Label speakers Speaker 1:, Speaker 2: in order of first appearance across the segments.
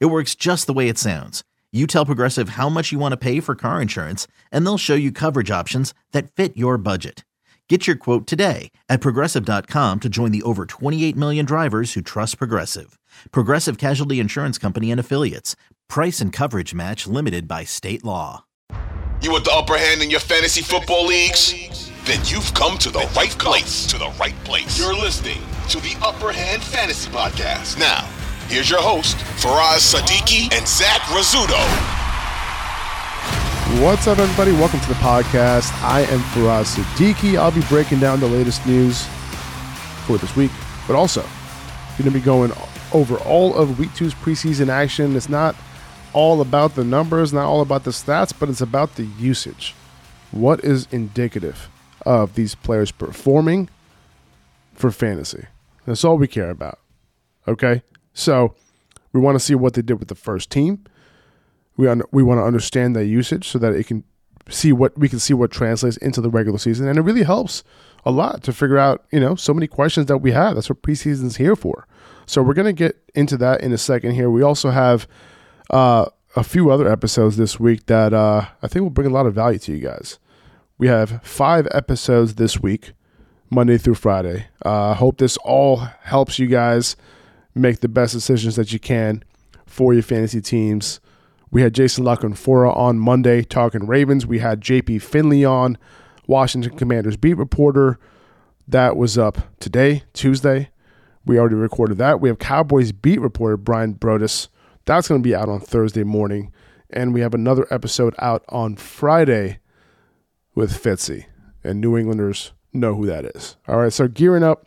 Speaker 1: It works just the way it sounds. You tell Progressive how much you want to pay for car insurance, and they'll show you coverage options that fit your budget. Get your quote today at progressive.com to join the over 28 million drivers who trust Progressive. Progressive Casualty Insurance Company and Affiliates. Price and coverage match limited by state law.
Speaker 2: You want the upper hand in your fantasy football leagues? Then you've come to the right place. To the right place. You're listening to the Upper Hand Fantasy Podcast. Now, here's your host, Faraz Siddiqi and Zach Rizzuto.
Speaker 3: What's up, everybody? Welcome to the podcast. I am Faraz Siddiqi. I'll be breaking down the latest news for this week, but also going to be going over all of Week Two's preseason action. It's not all about the numbers, not all about the stats, but it's about the usage. What is indicative of these players performing for fantasy? That's all we care about. Okay? So we want to see what they did with the first team. We un- we want to understand their usage so that it can see what we can see what translates into the regular season, and it really helps a lot to figure out you know so many questions that we have. That's what preseason's here for. So we're gonna get into that in a second. Here we also have uh, a few other episodes this week that uh, I think will bring a lot of value to you guys. We have five episodes this week, Monday through Friday. I uh, hope this all helps you guys make the best decisions that you can for your fantasy teams. We had Jason La Canfora on Monday talking Ravens. We had JP Finley on, Washington Commanders beat reporter. That was up today, Tuesday. We already recorded that. We have Cowboys beat reporter Bryan Broaddus. That's going to be out on Thursday morning. And we have another episode out on Friday with Fitzy. And New Englanders know who that is. All right, so gearing up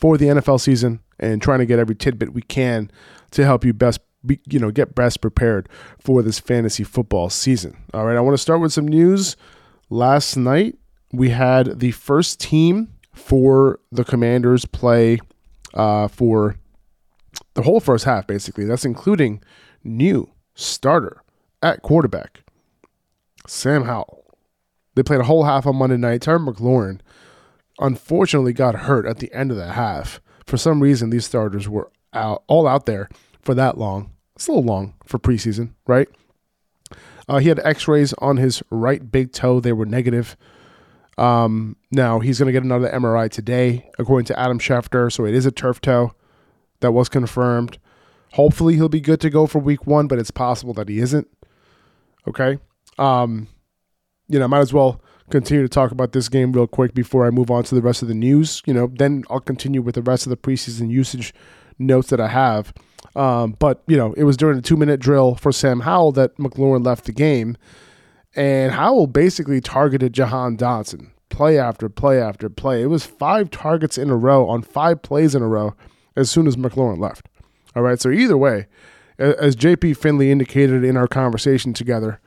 Speaker 3: for the NFL season and trying to get every tidbit we can to help you best be, you know get best prepared for this fantasy football season. All right, I want to start with some news. Last night we had the first team for the Commanders play uh, for the whole first half. Basically, that's including new starter at quarterback Sam Howell. They played a whole half on Monday night. Terry McLaurin unfortunately got hurt at the end of the half. For some reason, these starters were out, all out there for that long. It's a little long for preseason, right? Uh, he had x rays on his right big toe, they were negative. Um, now, he's going to get another MRI today, according to Adam Schefter. So it is a turf toe that was confirmed. Hopefully, he'll be good to go for week one, but it's possible that he isn't. Okay. Um, you know, might as well continue to talk about this game real quick before I move on to the rest of the news. You know, then I'll continue with the rest of the preseason usage notes that I have. Um, but, you know, it was during a two minute drill for Sam Howell that McLaurin left the game. And Howell basically targeted Jahan Dotson play after play after play. It was five targets in a row on five plays in a row as soon as McLaurin left. All right. So either way, as JP Finley indicated in our conversation together,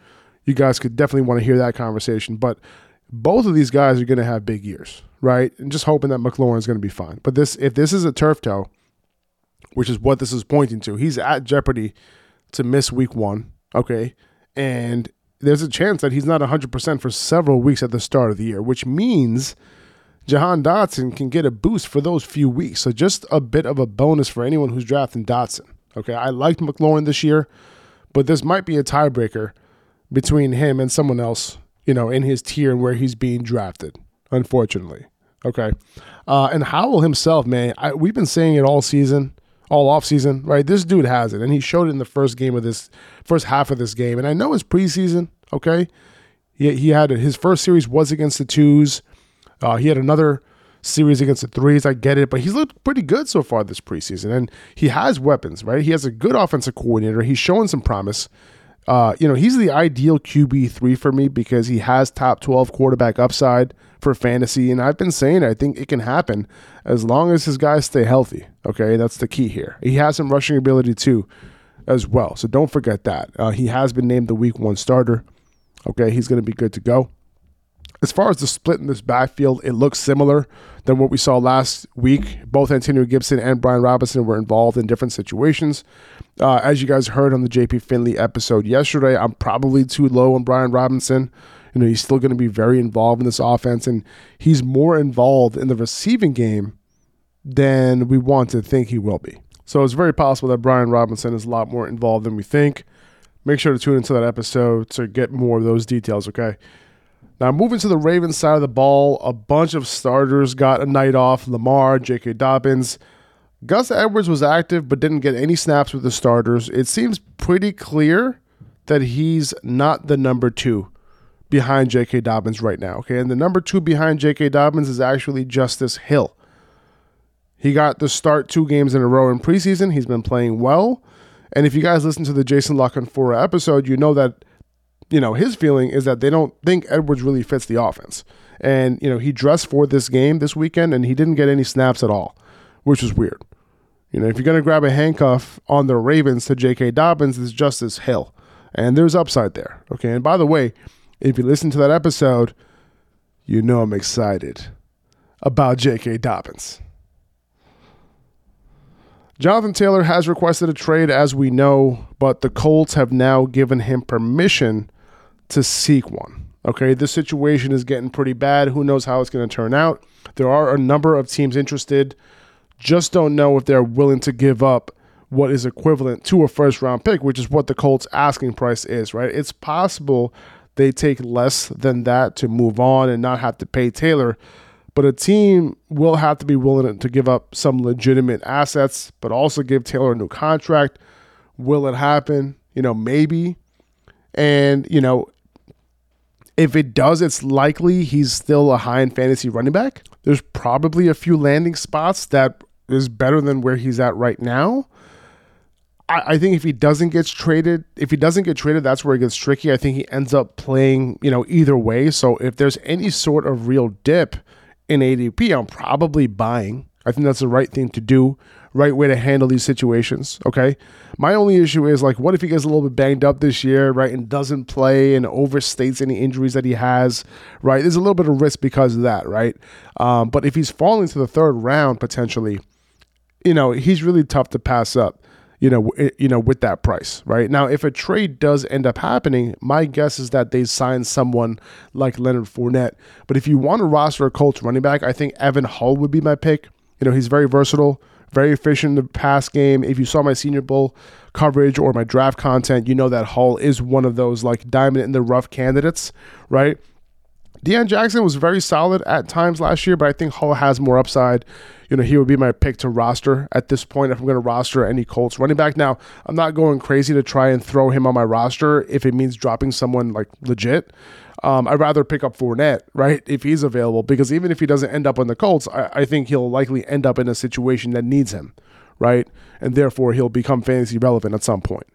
Speaker 3: you guys could definitely want to hear that conversation. But both of these guys are going to have big years, right? And just hoping that McLaurin is going to be fine. But this, if this is a turf toe, which is what this is pointing to, he's at jeopardy to miss week one. Okay, and there's a chance that he's not 100% for several weeks at the start of the year, which means Jahan Dotson can get a boost for those few weeks. So just a bit of a bonus for anyone who's drafting Dotson. Okay, I liked McLaurin this year, but this might be a tiebreaker between him and someone else you know, in his tier and where he's being drafted, unfortunately. Okay. Uh, and Howell himself, man, I, we've been saying it all season, all off season, right? This dude has it. And he showed it in the first game of this, first half of this game. And I know it's preseason, okay? He, he had his first series was against the twos. Uh, he had another series against the threes. I get it, but he's looked pretty good so far this preseason. And he has weapons, right? He has a good offensive coordinator. He's showing some promise. Uh, you know, he's the ideal QB3 for me because he has top 12 quarterback upside for fantasy. And I've been saying, I think it can happen as long as his guys stay healthy. Okay. That's the key here. He has some rushing ability too. as well. So don't forget that. Uh, he has been named the week one starter. Okay, he's going to be good to go. As far as the split in this backfield, it looks similar than what we saw last week. Both Antonio Gibson and Brian Robinson were involved in different situations. Uh, as you guys heard on the JP Finley episode yesterday, I'm probably too low on Brian Robinson. You know, he's still going to be very involved in this offense, and he's more involved in the receiving game than we want to think he will be. So it's very possible that Brian Robinson is a lot more involved than we think. Make sure to tune into that episode to get more of those details, okay? Now, moving to the Ravens side of the ball, a bunch of starters got a night off Lamar, J.K. Dobbins. Gus Edwards was active but didn't get any snaps with the starters. It seems pretty clear that he's not the number two behind J.K. Dobbins right now, okay? And the number two behind J.K. Dobbins is actually Justice Hill. He got the start two games in a row in preseason. He's been playing well. And if you guys listen to the Jason La Canfora episode, you know that, you know, his feeling is that they don't think Edwards really fits the offense. And, you know, he dressed for this game this weekend and he didn't get any snaps at all, which is weird. You know, if you're going to grab a handcuff on the Ravens to J.K. Dobbins, it's Justice Hill. And there's upside there. Okay. And by the way, if you listen to that episode, you know I'm excited about J.K. Dobbins. Jonathan Taylor has requested a trade, as we know, but the Colts have now given him permission to seek one. Okay, this situation is getting pretty bad. Who knows how it's going to turn out? There are a number of teams interested. Just don't know if they're willing to give up what is equivalent to a first round pick, which is what the Colts asking price is, right? It's possible they take less than that to move on and not have to pay Taylor but a team will have to be willing to give up some legitimate assets, but also give Taylor a new contract. Will it happen? You know, maybe. And, you know, if it does, it's likely he's still a high end fantasy running back. There's probably a few landing spots that is better than where he's at right now. I, I think if he doesn't get traded, if he doesn't get traded, that's where it gets tricky. I think he ends up playing, you know, either way. So if there's any sort of real dip, in ADP, I'm probably buying. I think that's the right thing to do, right way to handle these situations. Okay. My only issue is like, what if he gets a little bit banged up this year, right, and doesn't play and overstates any injuries that he has, right? There's a little bit of risk because of that, right? Um, but if he's falling to the third round potentially, you know, he's really tough to pass up you know, you know, with that price, right? Now, if a trade does end up happening, my guess is that they sign someone like Leonard Fournette. But if you want to roster a Colts running back, I think Evan Hull would be my pick. You know, he's very versatile, very efficient in the pass game. If you saw my Senior Bowl coverage or my draft content, you know that Hull is one of those like diamond in the rough candidates, right? Deon Jackson was very solid at times last year, but I think Hull has more upside you know, he would be my pick to roster at this point if I'm going to roster any Colts running back. Now, I'm not going crazy to try and throw him on my roster if it means dropping someone like legit. Um, I'd rather pick up Fournette, right, if he's available, because even if he doesn't end up on the Colts, I, I think he'll likely end up in a situation that needs him, right? And therefore, he'll become fantasy relevant at some point.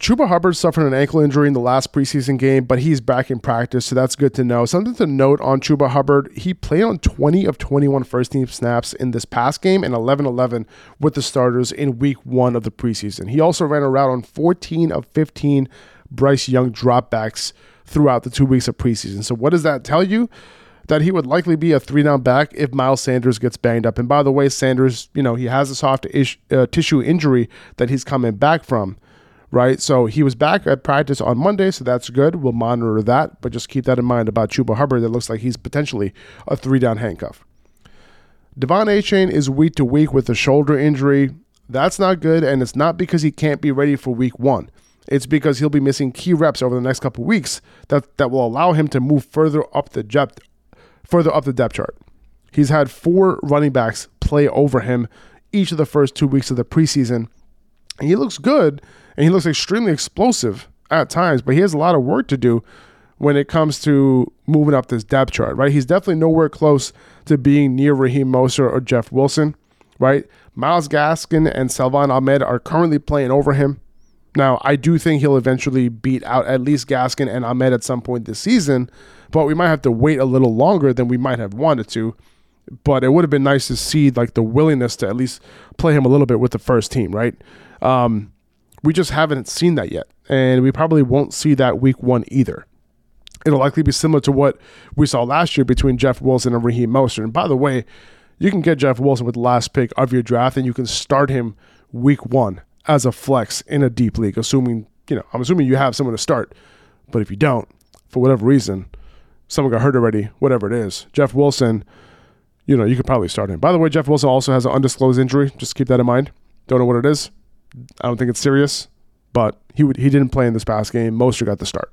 Speaker 3: Chuba Hubbard suffered an ankle injury in the last preseason game, but he's back in practice, so that's good to know. Something to note on Chuba Hubbard, he played on 20 of 21 first team snaps in this past game and 11 11 with the starters in week one of the preseason. He also ran a route on 14 of 15 Bryce Young dropbacks throughout the two weeks of preseason. So, what does that tell you? That he would likely be a three down back if Miles Sanders gets banged up. And by the way, Sanders, you know, he has a soft ish, uh, tissue injury that he's coming back from right? So he was back at practice on Monday, so that's good. We'll monitor that, but just keep that in mind about Chuba Hubbard. That looks like he's potentially a three down handcuff. De'Von Achane is week to week with a shoulder injury. That's not good, and it's not because he can't be ready for week one. It's because he'll be missing key reps over the next couple weeks that, that will allow him to move further up the depth further up the depth chart. He's had four running backs play over him each of the first two weeks of the preseason. And he looks good, and he looks extremely explosive at times, but he has a lot of work to do when it comes to moving up this depth chart, right? He's definitely nowhere close to being near Raheem Mostert or Jeff Wilson, right? Myles Gaskin and Salvon Ahmed are currently playing over him. Now, I do think he'll eventually beat out at least Gaskin and Ahmed at some point this season, but we might have to wait a little longer than we might have wanted to. But it would have been nice to see like the willingness to at least play him a little bit with the first team, right? Um, we just haven't seen that yet, and we probably won't see that week one either. It'll likely be similar to what we saw last year between Jeff Wilson and Raheem Mostert. And by the way, you can get Jeff Wilson with the last pick of your draft, and you can start him week one as a flex in a deep league, assuming you know. I'm assuming you have someone to start, but if you don't, for whatever reason, someone got hurt already, whatever it is, Jeff Wilson, you know, you could probably start him. By the way, Jeff Wilson also has an undisclosed injury. Just keep that in mind. Don't know what it is. I don't think it's serious, but he would, he didn't play in this past game. Mostert got the start.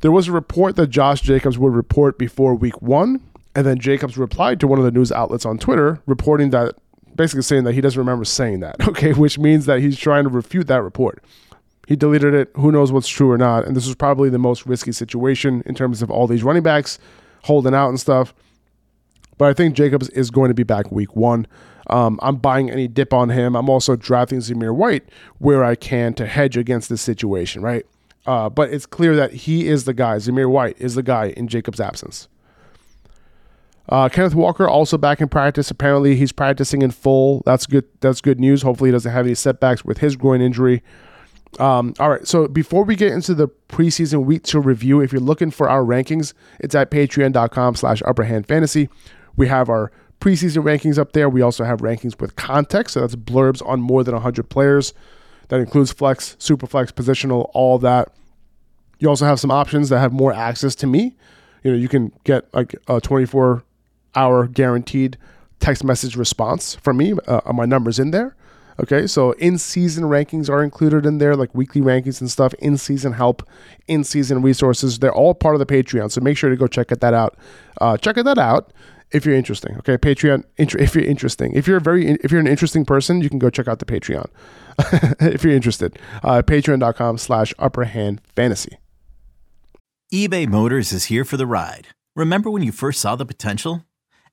Speaker 3: There was a report that Josh Jacobs would report before week one, and then Jacobs replied to one of the news outlets on Twitter, reporting that basically saying that he doesn't remember saying that, okay, which means that he's trying to refute that report. He deleted it. Who knows what's true or not? And this was probably the most risky situation in terms of all these running backs holding out and stuff. But I think Jacobs is going to be back week one. Um, I'm buying any dip on him. I'm also drafting Zamir White where I can to hedge against this situation, right? Uh, but it's clear that he is the guy. Zamir White is the guy in Jacobs' absence. Uh, Kenneth Walker also back in practice. Apparently, he's practicing in full. That's good. That's good news. Hopefully, he doesn't have any setbacks with his groin injury. Um, all right. So before we get into the preseason week two review, if you're looking for our rankings, it's at Patreon.com/slash Upperhand Fantasy. We have our preseason rankings up there. We also have rankings with context. So that's blurbs on more than 100 players. That includes flex, super flex, positional, all that. You also have some options that have more access to me. You know, you can get like a 24 hour guaranteed text message response from me. Uh, my numbers in there. Okay, so in season rankings are included in there, like weekly rankings and stuff, in season help, in season resources. They're all part of the Patreon. So make sure to go check that out. Uh, check that out if you're interesting. Okay, Patreon. If you're interesting, if you're a very, if you're an interesting person, you can go check out the Patreon. if you're interested, uh, Patreon.com/slash Upperhand Fantasy.
Speaker 1: eBay Motors is here for the ride. Remember when you first saw the potential,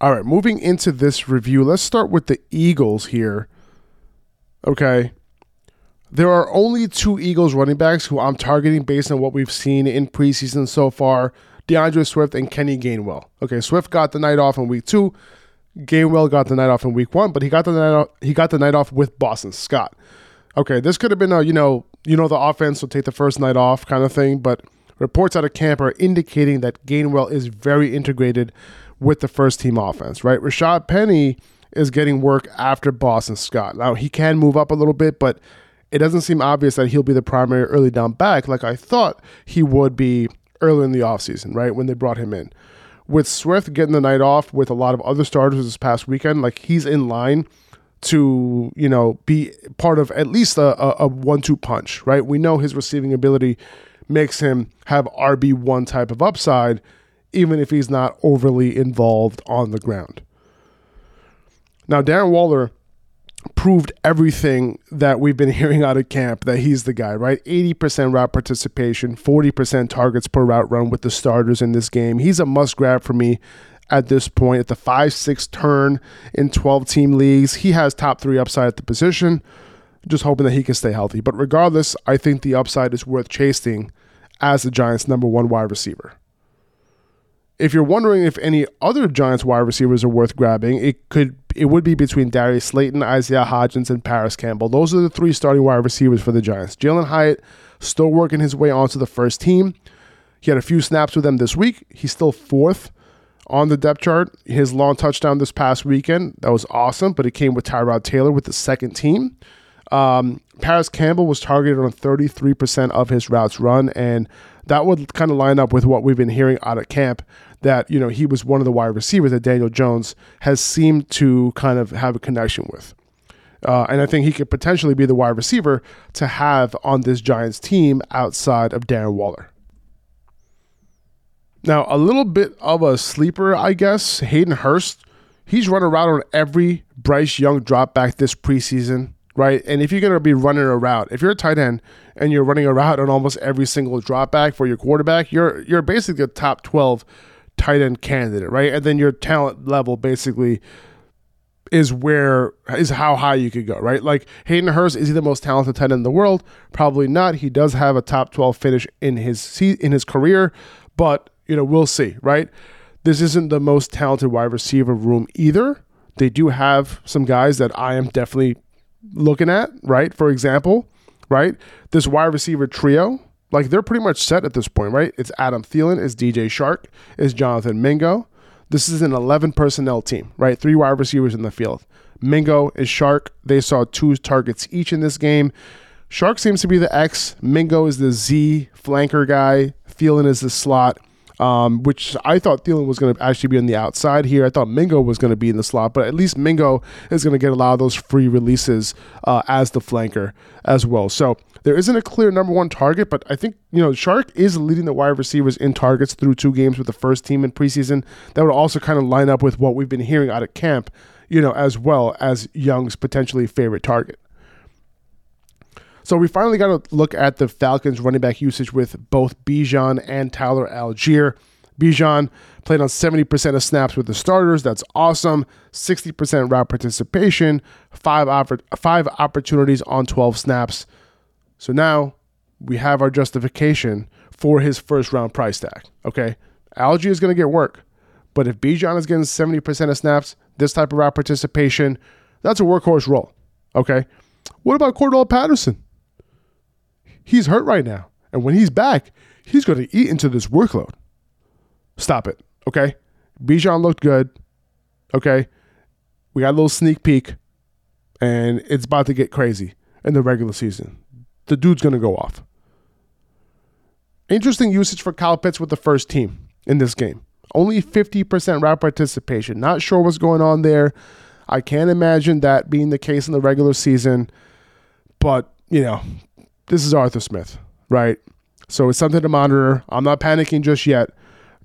Speaker 3: All right, moving into this review, let's start with the Eagles here. Okay. There are only two Eagles running backs who I'm targeting based on what we've seen in preseason so far D'Andre Swift and Kenny Gainwell. Okay, Swift got the night off in week two. Gainwell got the night off in week one, but he got the night off, he got the night off with Boston Scott. Okay, this could have been a you know you know the offense will take the first night off kind of thing, but reports out of camp are indicating that Gainwell is very integrated with the first team offense, right? Rashad Penny is getting work after Boston Scott. Now, he can move up a little bit, but it doesn't seem obvious that he'll be the primary early down back like I thought he would be early in the offseason, right? When they brought him in. With Swift getting the night off with a lot of other starters this past weekend, like he's in line to, you know, be part of at least a, a, a one two punch, right? We know his receiving ability makes him have RB1 type of upside even if he's not overly involved on the ground. Now, Darren Waller proved everything that we've been hearing out of camp that he's the guy, right? 80% route participation, 40% targets per route run with the starters in this game. He's a must grab for me at this point. At the 5 6 turn in 12 team leagues, he has top three upside at the position. Just hoping that he can stay healthy. But regardless, I think the upside is worth chasing as the Giants' number one wide receiver. If you're wondering if any other Giants wide receivers are worth grabbing, it could it would be between Darius Slayton, Isaiah Hodgins, and Parris Campbell. Those are the three starting wide receivers for the Giants. Jalin Hyatt still working his way onto the first team. He had a few snaps with them this week. He's still fourth on the depth chart. His long touchdown this past weekend, that was awesome, but it came with Tyrod Taylor with the second team. Um, Parris Campbell was targeted on 33% of his routes run, and that would kind of line up with what we've been hearing out of camp that, you know, he was one of the wide receivers that Daniel Jones has seemed to kind of have a connection with. Uh, and I think he could potentially be the wide receiver to have on this Giants team outside of Darren Waller. Now, a little bit of a sleeper, I guess, Hayden Hurst. He's run around on every Bryce Young drop back this preseason right? And if you're going to be running a route, if you're a tight end and you're running a route on almost every single drop back for your quarterback, you're you're basically a top 12 tight end candidate, right? And then your talent level basically is where is how high you could go, right? Like Hayden Hurst is he the most talented tight end in the world? Probably not. He does have a top 12 finish in his in his career, but you know, we'll see, right? This isn't the most talented wide receiver room either. They do have some guys that I am definitely looking at, right? For example, right? This wide receiver trio, like they're pretty much set at this point, right? It's Adam Thielen, it's DJ Chark, it's Jonathan Mingo. This is an 11 personnel team, right? Three wide receivers in the field. Mingo is Chark. They saw two targets each in this game. Chark seems to be the X. Mingo is the Z flanker guy. Thielen is the slot um, which I thought Thielen was going to actually be on the outside here. I thought Mingo was going to be in the slot, but at least Mingo is going to get a lot of those free releases uh, as the flanker as well. So there isn't a clear number one target, but I think, you know, Chark is leading the wide receivers in targets through two games with the first team in preseason. That would also kind of line up with what we've been hearing out of camp, you know, as well as Young's potentially favorite target. So we finally got to look at the Falcons running back usage with both Bijan and Tyler Allgeier. Bijan played on 70% of snaps with the starters. That's awesome. 60% route participation, five, oppor- five opportunities on 12 snaps. So now we have our justification for his first round price tag. Okay. Allgeier is going to get work. But if Bijan is getting 70% of snaps, this type of route participation, that's a workhorse role. Okay. What about Cordarrelle Patterson? He's hurt right now. And when he's back, he's going to eat into this workload. Stop it. Okay. Bijan looked good. Okay. We got a little sneak peek, and it's about to get crazy in the regular season. The dude's going to go off. Interesting usage for Kyle Pitts with the first team in this game. Only 50% route participation. Not sure what's going on there. I can't imagine that being the case in the regular season, but, you know, this is Arthur Smith, right? So it's something to monitor. I'm not panicking just yet.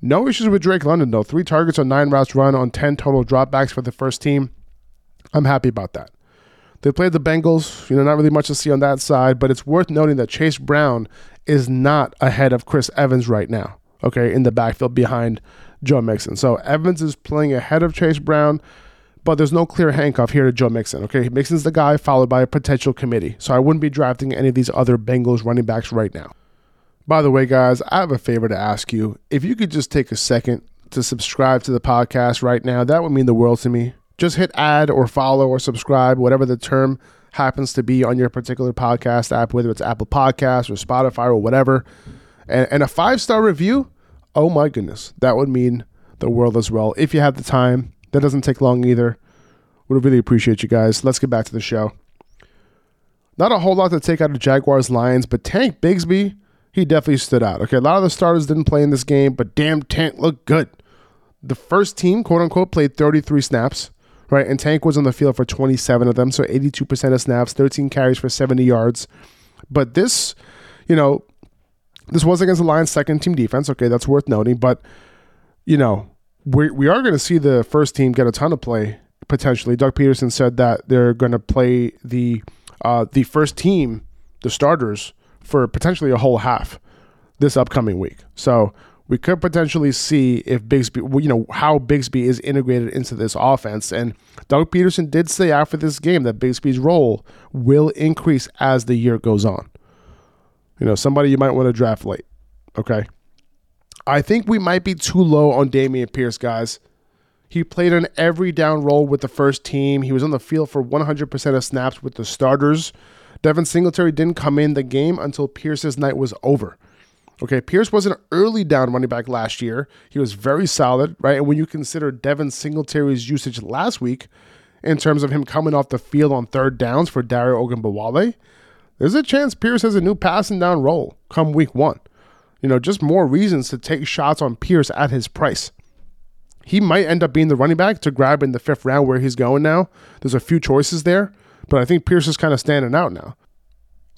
Speaker 3: No issues with Drake London, though. Three targets on nine routes run on 10 total dropbacks for the first team. I'm happy about that. They played the Bengals, you know, not really much to see on that side, but it's worth noting that Chase Brown is not ahead of Chris Evans right now, okay, in the backfield behind Joe Mixon. So Evans is playing ahead of Chase Brown but there's no clear handcuff here to Joe Mixon. Okay, Mixon's the guy, followed by a potential committee. So I wouldn't be drafting any of these other Bengals running backs right now. By the way, guys, I have a favor to ask you. If you could just take a second to subscribe to the podcast right now, that would mean the world to me. Just hit add or follow or subscribe, whatever the term happens to be on your particular podcast app, whether it's Apple Podcasts or Spotify or whatever. And, and a five star review, oh my goodness, that would mean the world as well. If you have the time, that doesn't take long either. Would really appreciate you guys. Let's get back to the show. Not a whole lot to take out of Jaguars Lions, but Tank Bigsby, he definitely stood out. Okay, a lot of the starters didn't play in this game, but damn, Tank looked good. The first team, quote unquote, played 33 snaps, right? And Tank was on the field for 27 of them, so 82% of snaps, 13 carries for 70 yards. But this, you know, this was against the Lions' second team defense. Okay, that's worth noting. But, you know, we we are going to see the first team get a ton of play potentially. Doug Pederson said that they're going to play the uh, the first team, the starters, for potentially a whole half this upcoming week. So we could potentially see if Bigsby, you know, how Bigsby is integrated into this offense. And Doug Pederson did say after this game that Bigsby's role will increase as the year goes on. You know, somebody you might want to draft late. Okay. I think we might be too low on Dameon Pierce, guys. He played an every down role with the first team. He was on the field for 100% of snaps with the starters. Devin Singletary didn't come in the game until Pierce's night was over. Okay, Pierce was an early down running back last year. He was very solid, right? And when you consider Devin Singletary's usage last week, in terms of him coming off the field on third downs for Dare Ogunbowale, there's a chance Pierce has a new passing down role come week one. You know, just more reasons to take shots on Pierce at his price. He might end up being the running back to grab in the fifth round where he's going now. There's a few choices there, but I think Pierce is kind of standing out now.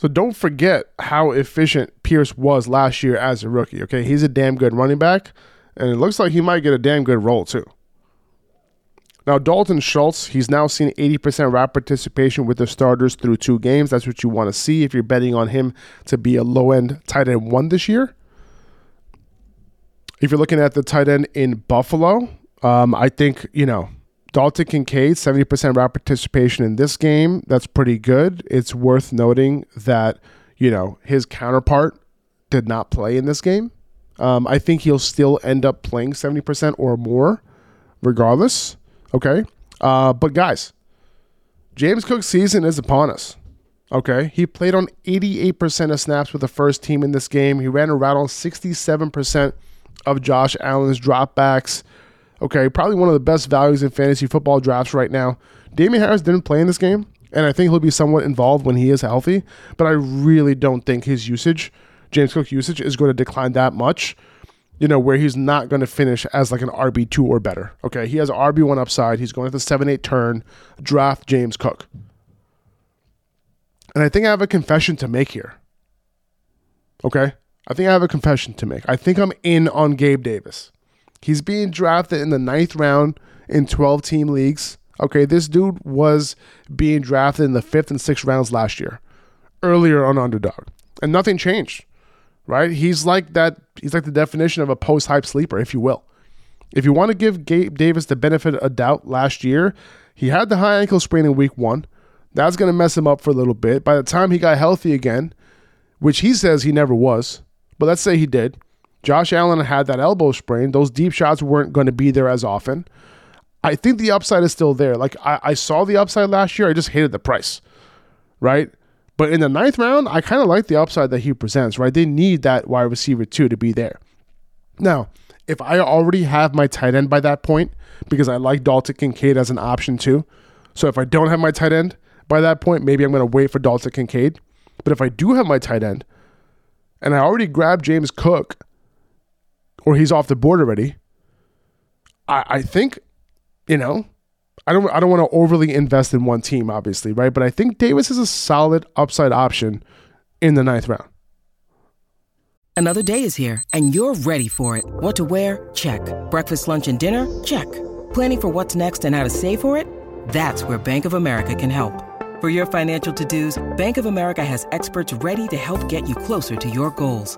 Speaker 3: So don't forget how efficient Pierce was last year as a rookie. Okay, he's a damn good running back, and it looks like he might get a damn good role too. Now, Dalton Schultz, he's now seen 80% route participation with the starters through two games. That's what you want to see if you're betting on him to be a low end tight end one this year. If you're looking at the tight end in Buffalo, um, I think, you know, Dalton Kincaid, 70% route participation in this game. That's pretty good. It's worth noting that, you know, his counterpart did not play in this game. Um, I think he'll still end up playing 70% or more regardless. Okay. Uh, but guys, James Cook's season is upon us. Okay. He played on 88% of snaps with the first team in this game. He ran a route on 67% of Josh Allen's dropbacks. Okay. Probably one of the best values in fantasy football drafts right now. Damien Harris didn't play in this game, and I think he'll be somewhat involved when he is healthy, but I really don't think his usage, James Cook usage, is going to decline that much you know, where he's not going to finish as like an RB2 or better. Okay. He has RB1 upside. He's going at the 7 8 turn. Draft James Cook. And I think I have a confession to make here. Okay. I think I have a confession to make. I think I'm in on Gabe Davis. He's being drafted in the ninth round in 12 team leagues. Okay. This dude was being drafted in the fifth and sixth rounds last year, earlier on underdog. And nothing changed right? He's like that. He's like the definition of a post hype sleeper, if you will. If you want to give Gabe Davis the benefit of doubt last year, he had the high ankle sprain in week one. That's going to mess him up for a little bit. By the time he got healthy again, which he says he never was, but let's say he did, Josh Allen had that elbow sprain. Those deep shots weren't going to be there as often. I think the upside is still there. Like I, I saw the upside last year. I just hated the price, right? But in the ninth round, I kind of like the upside that he presents, right? They need that wide receiver too to be there. Now, if I already have my tight end by that point, because I like Dalton Kincaid as an option too. So if I don't have my tight end by that point, maybe I'm going to wait for Dalton Kincaid. But if I do have my tight end and I already grabbed James Cook or he's off the board already, I, I think, you know, I don't I don't want to overly invest in one team, obviously, right? But I think Davis is a solid upside option in the ninth round.
Speaker 4: Another day is here, and you're ready for it. What to wear? Check. Breakfast, lunch, and dinner? Check. Planning for what's next and how to save for it? That's where Bank of America can help. For your financial to-dos, Bank of America has experts ready to help get you closer to your goals.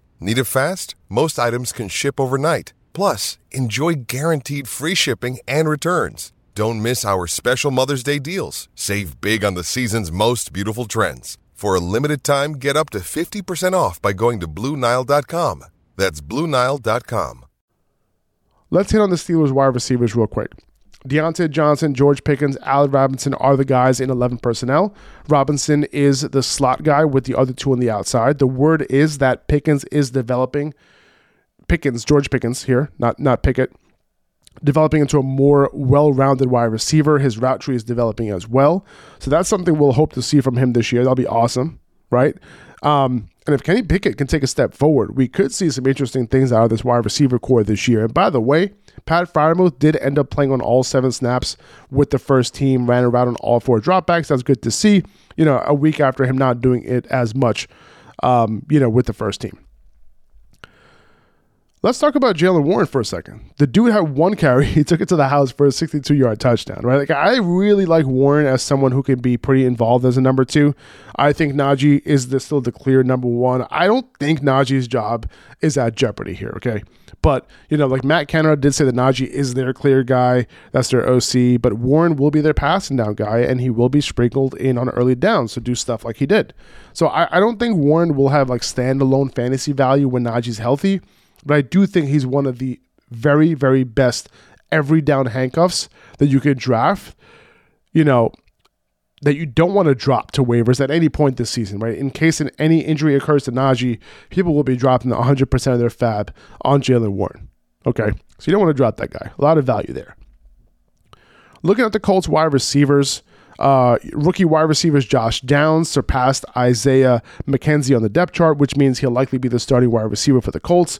Speaker 5: Need it fast? Most items can ship overnight. Plus, enjoy guaranteed free shipping and returns. Don't miss our special Mother's Day deals. Save big on the season's most beautiful trends. For a limited time, get up to 50% off by going to Bluenile.com. That's Bluenile.com.
Speaker 3: Let's hit on the Steelers wide receivers real quick. Diontae Johnson, George Pickens, Allen Robinson are the guys in 11 personnel. Robinson is the slot guy with the other two on the outside. The word is that Pickens is developing. Pickens, George Pickens here, not not Pickett, developing into a more well-rounded wide receiver. His route tree is developing as well. So that's something we'll hope to see from him this year. That'll be awesome, right? Um, and if Kenny Pickett can take a step forward, we could see some interesting things out of this wide receiver corps this year. And by the way, Pat Freiermuth did end up playing on all seven snaps with the first team, ran around on all four dropbacks. That's good to see. You know, a week after him not doing it as much, um, you know, with the first team. Let's talk about Jaylen Warren for a second. The dude had one carry. He took it to the house for a 62 yard touchdown, right? Like, I really like Warren as someone who can be pretty involved as a number two. I think Najee is the, still the clear number one. I don't think Najee's job is at jeopardy here, okay? But, you know, like Matt Canada did say that Najee is their clear guy. That's their OC. But Warren will be their passing down guy, and he will be sprinkled in on early downs to do stuff like he did. So I, I don't think Warren will have like standalone fantasy value when Najee's healthy. But I do think he's one of the very, very best every down handcuffs that you can draft, you know, that you don't want to drop to waivers at any point this season, right? In case any injury occurs to Najee, people will be dropping 100% of their fab on Jaylen Warren. Okay. So you don't want to drop that guy. A lot of value there. Looking at the Colts wide receivers, uh, rookie wide receivers Josh Downs surpassed Isaiah McKenzie on the depth chart, which means he'll likely be the starting wide receiver for the Colts.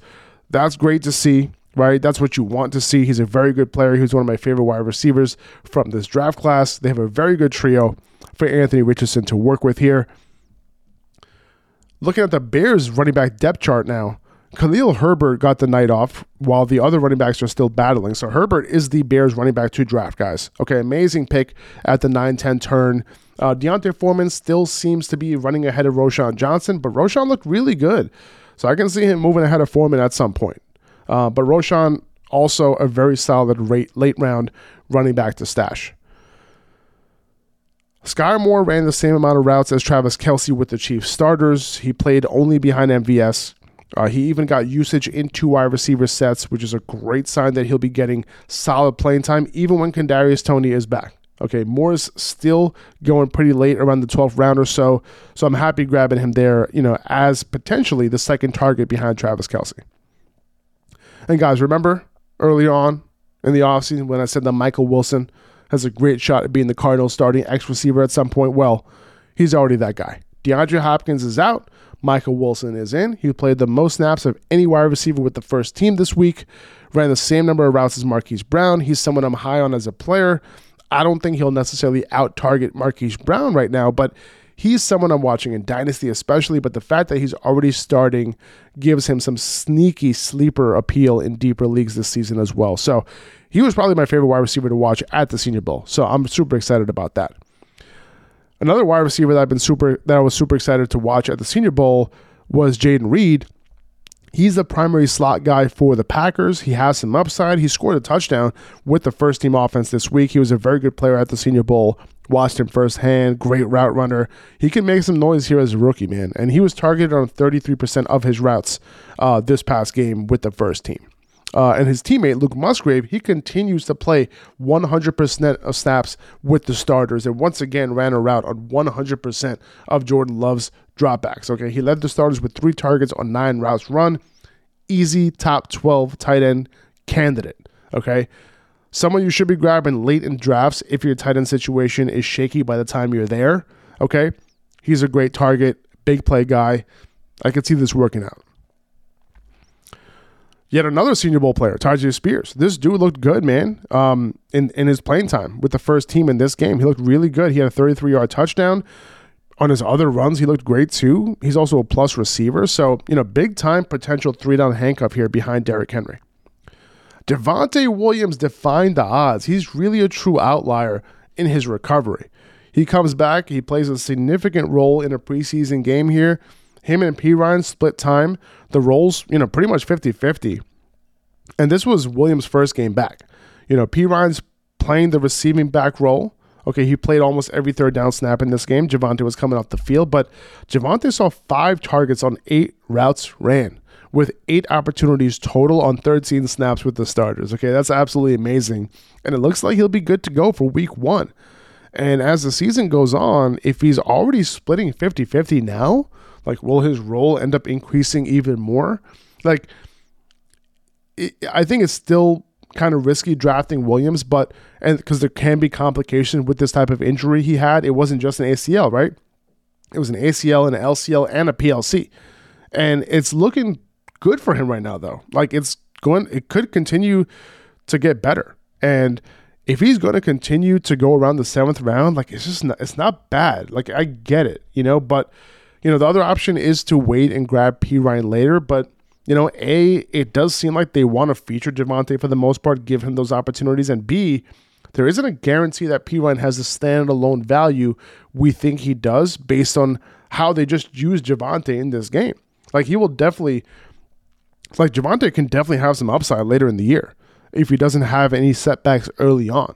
Speaker 3: That's great to see, right? That's what you want to see. He's a very good player. He's one of my favorite wide receivers from this draft class. They have a very good trio for Anthony Richardson to work with here. Looking at the Bears running back depth chart now, Khalil Herbert got the night off while the other running backs are still battling. So Herbert is the Bears running back to draft, guys. Okay, amazing pick at the 9 10 turn. Uh, D'Onta Foreman still seems to be running ahead of Roschon Johnson, but Roschon looked really good. So I can see him moving ahead of Foreman at some point. Uh, but Roschon also a very solid rate, late round running back to stash. Skyy Moore ran the same amount of routes as Travis Kelce with the Chiefs starters. He played only behind MVS. Uh, he even got usage in two wide receiver sets, which is a great sign that he'll be getting solid playing time even when Kadarius Toney is back. Okay, Moore's still going pretty late around the 12th round or so, so I'm happy grabbing him there, you know, as potentially the second target behind Travis Kelce. And guys, remember early on in the offseason when I said that Michael Wilson has a great shot at being the Cardinals starting X receiver at some point? Well, he's already that guy. DeAndre Hopkins is out. Michael Wilson is in. He played the most snaps of any wide receiver with the first team this week. Ran the same number of routes as Marquise Brown. He's someone I'm high on as a player. I don't think he'll necessarily out target Marquise Brown right now, but he's someone I'm watching in Dynasty, especially. But the fact that he's already starting gives him some sneaky sleeper appeal in deeper leagues this season as well. So he was probably my favorite wide receiver to watch at the Senior Bowl. So I'm super excited about that. Another wide receiver that I've been super that I was super excited to watch at the Senior Bowl was Jayden Reed. He's the primary slot guy for the Packers. He has some upside. He scored a touchdown with the first team offense this week. He was a very good player at the Senior Bowl. Watched him firsthand. Great route runner. He can make some noise here as a rookie, man. And he was targeted on 33% of his routes uh, this past game with the first team. Uh, and his teammate Luke Musgrave, he continues to play 100% of snaps with the starters, and once again ran a route on 100% of Jordan Love's dropbacks. Okay, he led the starters with three targets on nine routes run. Easy top 12 tight end candidate. Okay, someone you should be grabbing late in drafts if your tight end situation is shaky by the time you're there. Okay, he's a great target, big play guy. I could see this working out. Yet another Senior Bowl player, Tyjae Spears. This dude looked good, man. Um, in in his playing time with the first team in this game, he looked really good. He had a 33 yard touchdown. On his other runs, he looked great too. He's also a plus receiver, so you know, big time potential three down handcuff here behind Derrick Henry. Javonte Williams defined the odds. He's really a true outlier in his recovery. He comes back. He plays a significant role in a preseason game here. Him and Perine split time. The roles, you know, pretty much 50 50. And this was Williams' first game back. You know, Perine's playing the receiving back role. Okay, he played almost every third down snap in this game. Javonte was coming off the field, but Javonte saw five targets on eight routes ran with eight opportunities total on 13 snaps with the starters. Okay, that's absolutely amazing. And it looks like he'll be good to go for week one. And as the season goes on, if he's already splitting 50 50 now, like, will his role end up increasing even more? Like, it, I think it's still kind of risky drafting Williams, but and because there can be complications with this type of injury he had, it wasn't just an ACL, right? It was an ACL and an LCL and a PLC, and it's looking good for him right now, though. Like it's going, it could continue to get better, and if he's going to continue to go around the seventh round, like it's just not, it's not bad. Like I get it, you know, but you know, the other option is to wait and grab Perine later, but you know, A, it does seem like they want to feature Javonte for the most part, give him those opportunities, and B, there isn't a guarantee that Perine has the standalone value we think he does based on how they just use Javonte in this game. Like he will definitely, like Javonte can definitely have some upside later in the year if he doesn't have any setbacks early on,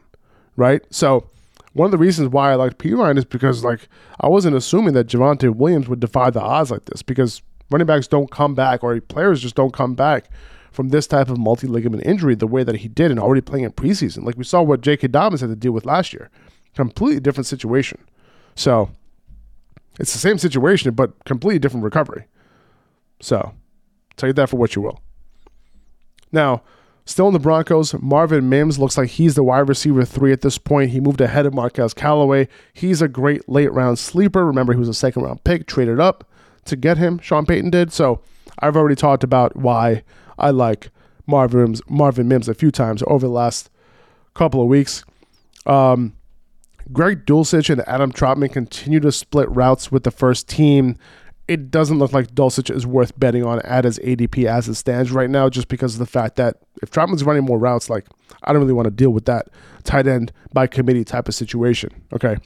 Speaker 3: right? So one of the reasons why I liked Perine is because like I wasn't assuming that Javonte Williams would defy the odds like this because running backs don't come back or players just don't come back from this type of multi ligament injury the way that he did and already playing in preseason. Like we saw what J.K. Dobbins had to deal with last year. Completely different situation. So it's the same situation, but completely different recovery. So take that for what you will. Now, still in the Broncos, Marvin Mims looks like he's the wide receiver three at this point. He moved ahead of Marquez Callaway. He's a great late round sleeper. Remember, he was a second round pick, traded up to get him. Sean Payton did. So I've already talked about why I like Marvin Mims, Marvin Mims a few times over the last couple of weeks. Um, Greg Dulcich and Adam Trautman continue to split routes with the first team. It doesn't look like Dulcich is worth betting on at his ADP as it stands right now, just because of the fact that if Trautman's running more routes, like I don't really want to deal with that tight end by committee type of situation. Okay.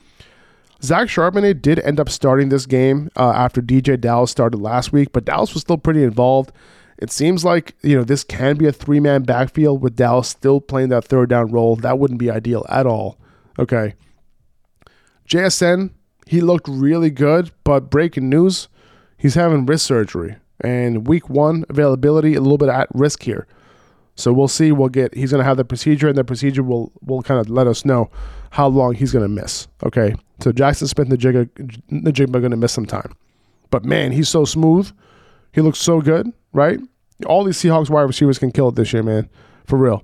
Speaker 3: Zach Charbonnet did end up starting this game uh, after DJ Dallas started last week, but Dallas was still pretty involved. It seems like you know this can be a three man backfield with Dallas still playing that third down role. That wouldn't be ideal at all. Okay. JSN, he looked really good, but breaking news, he's having wrist surgery. And week one availability, a little bit at risk here. So we'll see. We'll get he's gonna have the procedure, and the procedure will will kind of let us know how long he's gonna miss. Okay. So Jaxon Smith-Njigba Njigba gonna miss some time. But man, he's so smooth. He looks so good, right? All these Seahawks wide receivers can kill it this year, man. For real.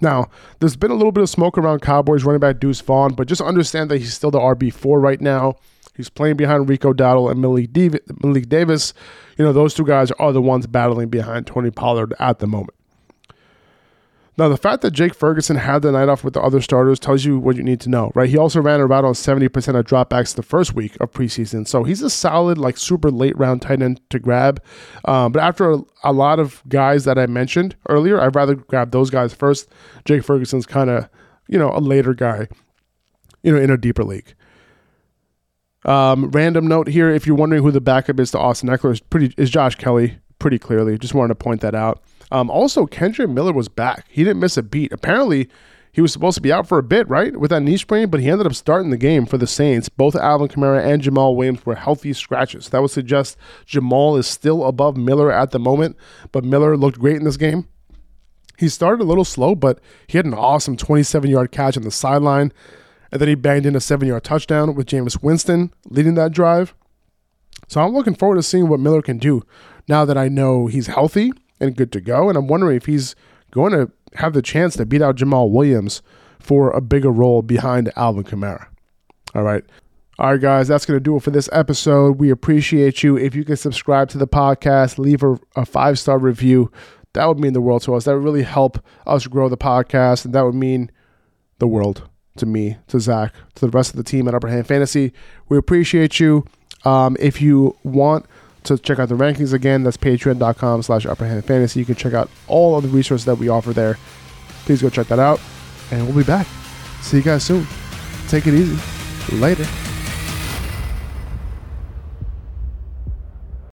Speaker 3: Now, there's been a little bit of smoke around Cowboys running back Deuce Vaughn, but just understand that he's still the RB4 right now. He's playing behind Rico Dowdle and Malik, Malik Davis. You know, those two guys are the ones battling behind Tony Pollard at the moment. Now, the fact that Jake Ferguson had the night off with the other starters tells you what you need to know, right? He also ran around on 70% of dropbacks the first week of preseason. So he's a solid, like super late round tight end to grab. Um, but after a, a, lot of guys that I mentioned earlier, I'd rather grab those guys first. Jake Ferguson's kind of, you know, a later guy, you know, in a deeper league. Um, random note here: if you're wondering who the backup is to Austin Ekeler, is pretty is Josh Kelley. Pretty clearly, just wanted to point that out. Um, also, Kendre Miller was back. He didn't miss a beat. Apparently, he was supposed to be out for a bit, right, with that knee sprain, but he ended up starting the game for the Saints. Both Alvin Kamara and Jamaal Williams were healthy scratches. That would suggest Jamaal is still above Miller at the moment, but Miller looked great in this game. He started a little slow, but he had an awesome 27 yard catch on the sideline. And then he banged in a seven yard touchdown with Jameis Winston leading that drive. So I'm looking forward to seeing what Miller can do now that I know he's healthy and good to go. And I'm wondering if he's going to have the chance to beat out Jamaal Williams for a bigger role behind Alvin Kamara. All right. All right, guys, that's going to do it for this episode. We appreciate you. If you can subscribe to the podcast, leave a, a five star review, that would mean the world to us. That would really help us grow the podcast, and that would mean the world to me, to Zach, to the rest of the team at Upper Hand Fantasy. We appreciate you. Um, if you want to check out the rankings again, that's patreon.com slash upperhand fantasy. You can check out all of the resources that we offer there. Please go check that out. And we'll be back. See you guys soon. Take it easy. Later.